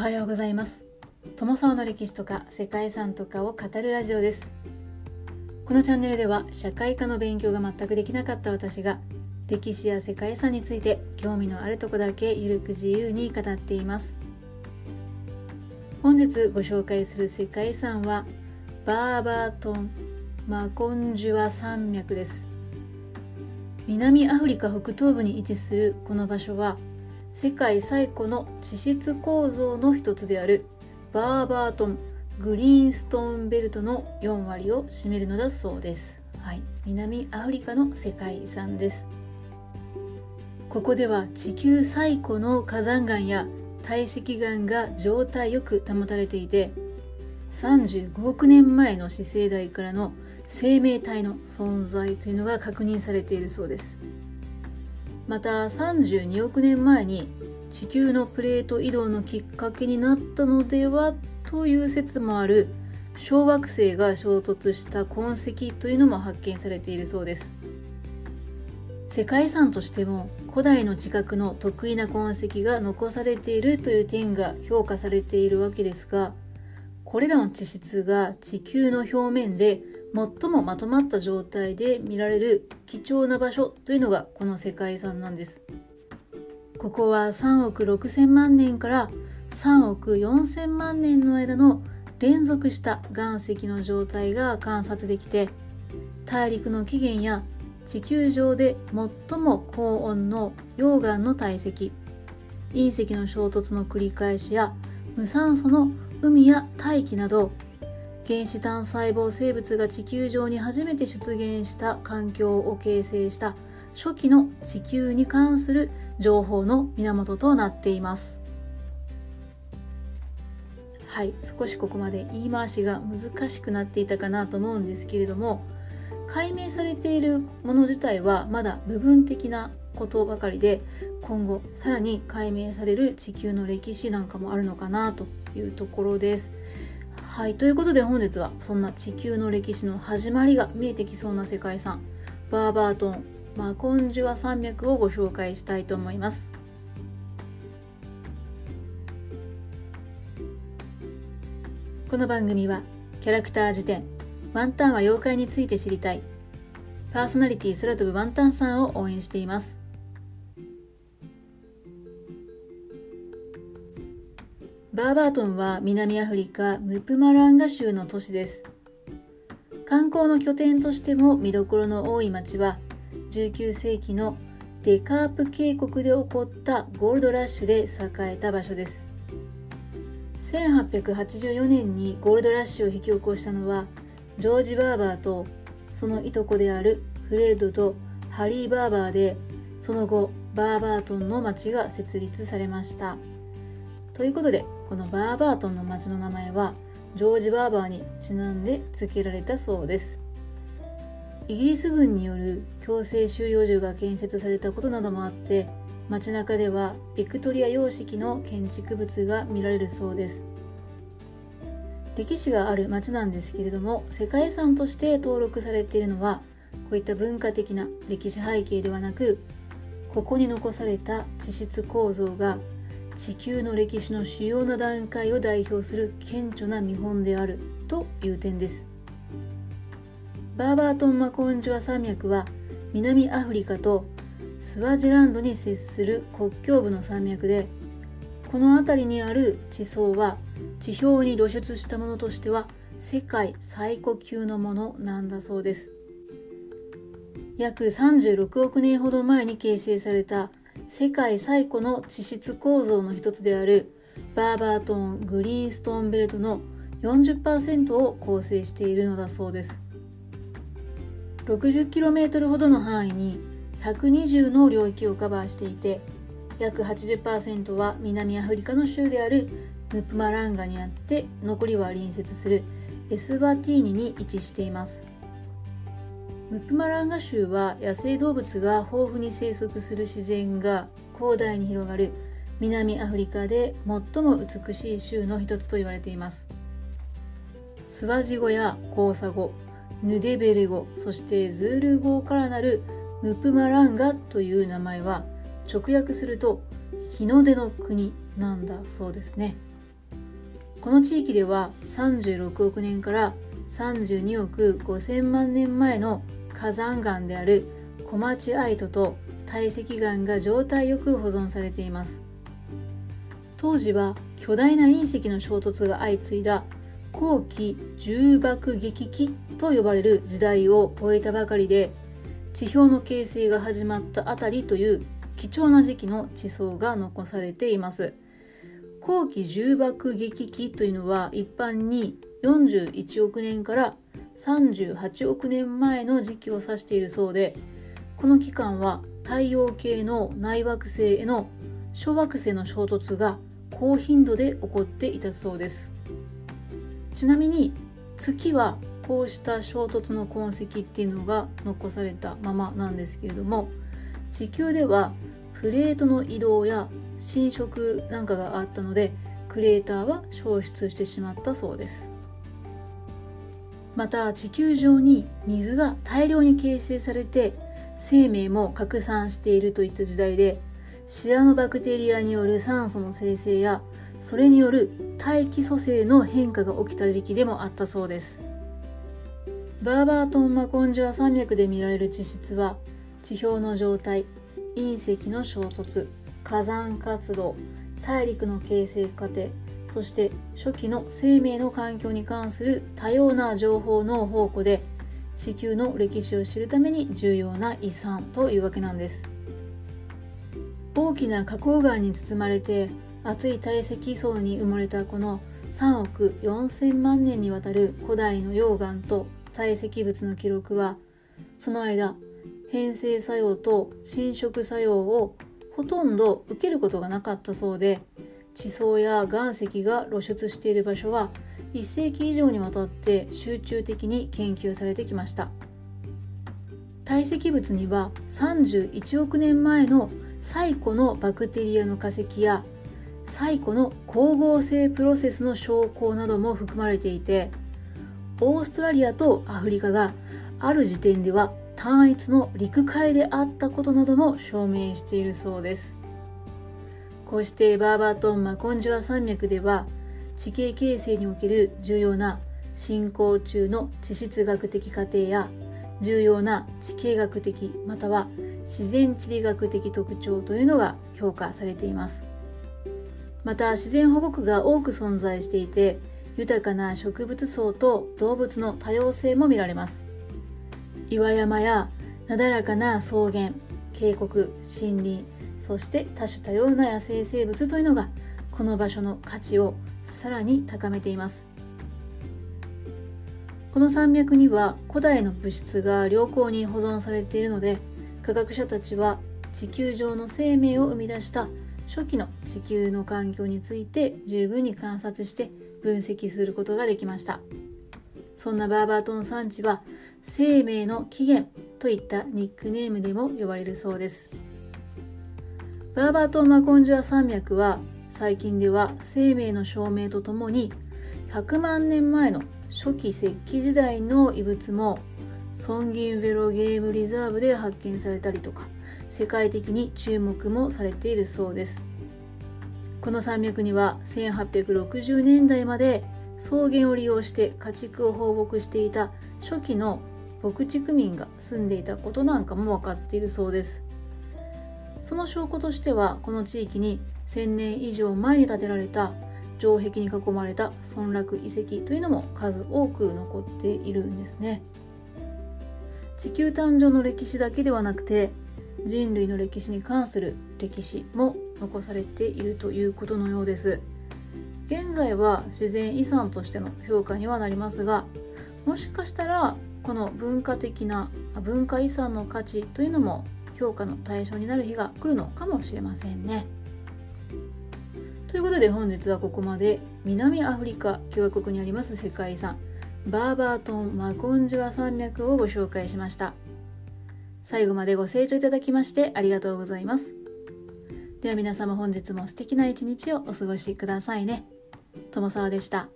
おはようございます。友沢の歴史とか世界遺産とかを語るラジオです。このチャンネルでは社会科の勉強が全くできなかった私が歴史や世界遺産について興味のあるとこだけゆるく自由に語っています。本日ご紹介する世界遺産はバーバートンマコンジュア山脈です。南アフリカ北東部に位置するこの場所は世界最古の地質構造の一つであるバーバートングリーンストーンベルトの4割を占めるのだそうです。はい、南アフリカの世界遺産です。ここでは地球最古の火山岩や堆積岩が状態よく保たれていて35億年前の死生代からの生命体の存在というのが確認されているそうですまた32億年前に地球のプレート移動のきっかけになったのではという説もある小惑星が衝突した痕跡というのも発見されているそうです。世界遺産としても古代の地殻の得意な痕跡が残されているという点が評価されているわけですがこれらの地質が地球の表面で最もまとまった状態で見られる貴重な場所というのがこの世界遺産なんです。ここは3億6000万年から3億4000万年の間の連続した岩石の状態が観察できて大陸の起源や地球上で最も高温の溶岩の堆積隕石の衝突の繰り返しや無酸素の海や大気など原子単細胞生物が地球上に初めて出現した環境を形成した初期の地球に関する情報の源となっています。はい、少しここまで言い回しが難しくなっていたかなと思うんですけれども解明されているもの自体はまだ部分的なことばかりで今後さらに解明される地球の歴史なんかもあるのかなというところです。はい、ということで本日はそんな地球の歴史の始まりが見えてきそうな世界遺産バーバートンマコンジュア山脈をご紹介したいと思います。この番組はキャラクター辞典ワンタンは妖怪について知りたいパーソナリティ空飛ぶワンタンさんを応援しています。バーバートンは南アフリカムプマランガ州の都市です。観光の拠点としても見どころの多い町は19世紀のデカープ渓谷で起こったゴールドラッシュで栄えた場所です。1884年にゴールドラッシュを引き起こしたのはジョージ・バーバーとそのいとこであるフレッドとハリー・バーバーでその後バーバートンの町が設立されました。ということでこのバーバートンの町の名前はジョージ・バーバーにちなんで付けられたそうです。イギリス軍による強制収容所が建設されたことなどもあって街中ではビクトリア様式の建築物が見られるそうです。歴史がある町なんですけれども世界遺産として登録されているのはこういった文化的な歴史背景ではなくここに残された地質構造が地球の歴史の主要な段階を代表する顕著な見本であるという点です。バーバートン・マコンジュア山脈は南アフリカとスワジランドに接する国境部の山脈でこの辺りにある地層は地表に露出したものとしては世界最古級のものなんだそうです。約36億年ほど前に形成された世界最古の地質構造の一つであるバーバートングリーンストーンベルトの40%を構成しているのだそうです。60km ほどの範囲に120の領域をカバーしていて約80%は南アフリカの州であるムプマランガにあって残りは隣接するエスバティーニに位置しています。ムプマランガ州は野生動物が豊富に生息する自然が広大に広がる南アフリカで最も美しい州の一つと言われています。スワジ語やコーサ語ヌデベレ語そしてズール語からなるムプマランガという名前は直訳すると日の出の国なんだそうですね。この地域では36億年から32億5000万年前の火山岩である小町アイトと堆積岩が状態よく保存されています。当時は巨大な隕石の衝突が相次いだ後期重爆撃期と呼ばれる時代を終えたばかりで地表の形成が始まったあたりという貴重な時期の地層が残されています。後期重爆撃期というのは一般に41億年から38億年前の時期を指しているそうでこの期間は太陽系の内惑星への小惑星の衝突が高頻度で起こっていたそうです。ちなみに月はこうした衝突の痕跡っていうのが残されたままなんですけれども地球ではプレートの移動や侵食なんかがあったのでクレーターは消失してしまったそうです。また地球上に水が大量に形成されて生命も拡散しているといった時代でシアノバクテリアによる酸素の生成やそれによる大気組成の変化が起きた時期でもあったそうです。バーバートン・マコンジュア山脈で見られる地質は地表の状態隕石の衝突火山活動大陸の形成過程そして初期の生命の環境に関する多様な情報の宝庫で地球の歴史を知るために重要な遺産というわけなんです。大きな花崗岩に包まれて厚い堆積層に埋もれたこの3億4000万年にわたる古代の溶岩と堆積物の記録はその間変成作用と侵食作用をほとんど受けることがなかったそうで地層や岩石が露出している場所は1世紀以上にわたって集中的に研究されてきました。堆積物には31億年前の最古のバクテリアの化石や最古の光合成プロセスの証拠なども含まれていてオーストラリアとアフリカがある時点では単一の陸海であったことなども証明しているそうです。こうしてバーバートン・マコンジュア山脈では地形形成における重要な進行中の地質学的過程や重要な地形学的または自然地理学的特徴というのが評価されています。また自然保護区が多く存在していて豊かな植物層と動物の多様性も見られます。岩山やなだらかな草原渓谷森林そして多種多様な野生生物というのがこの場所の価値をさらに高めています。この山脈には古代の物質が良好に保存されているので科学者たちは地球上の生命を生み出した初期の地球の環境について十分に観察して分析することができました。そんなバーバートン山地は生命の起源といったニックネームでも呼ばれるそうです。バーバート・マコンジュア山脈は最近では生命の証明とともに100万年前の初期石器時代の遺物もソンギンベロゲームリザーブで発見されたりとか世界的に注目もされているそうです。この山脈には1860年代まで草原を利用して家畜を放牧していた初期の牧畜民が住んでいたことなんかも分かっているそうです。その証拠としてはこの地域に1000年以上前に建てられた城壁に囲まれた村落遺跡というのも数多く残っているんですね。地球誕生の歴史だけではなくて人類の歴史に関する歴史も残されているということのようです。現在は自然遺産としての評価にはなりますがもしかしたらこの文化的な文化遺産の価値というのも評価の対象になる日が来るのかもしれませんね。ということで本日はここまで南アフリカ共和国にあります世界遺産バーバートン・マコンジュア山脈をご紹介しました。最後までご清聴いただきましてありがとうございます。では皆様本日も素敵な一日をお過ごしくださいね。友沢でした。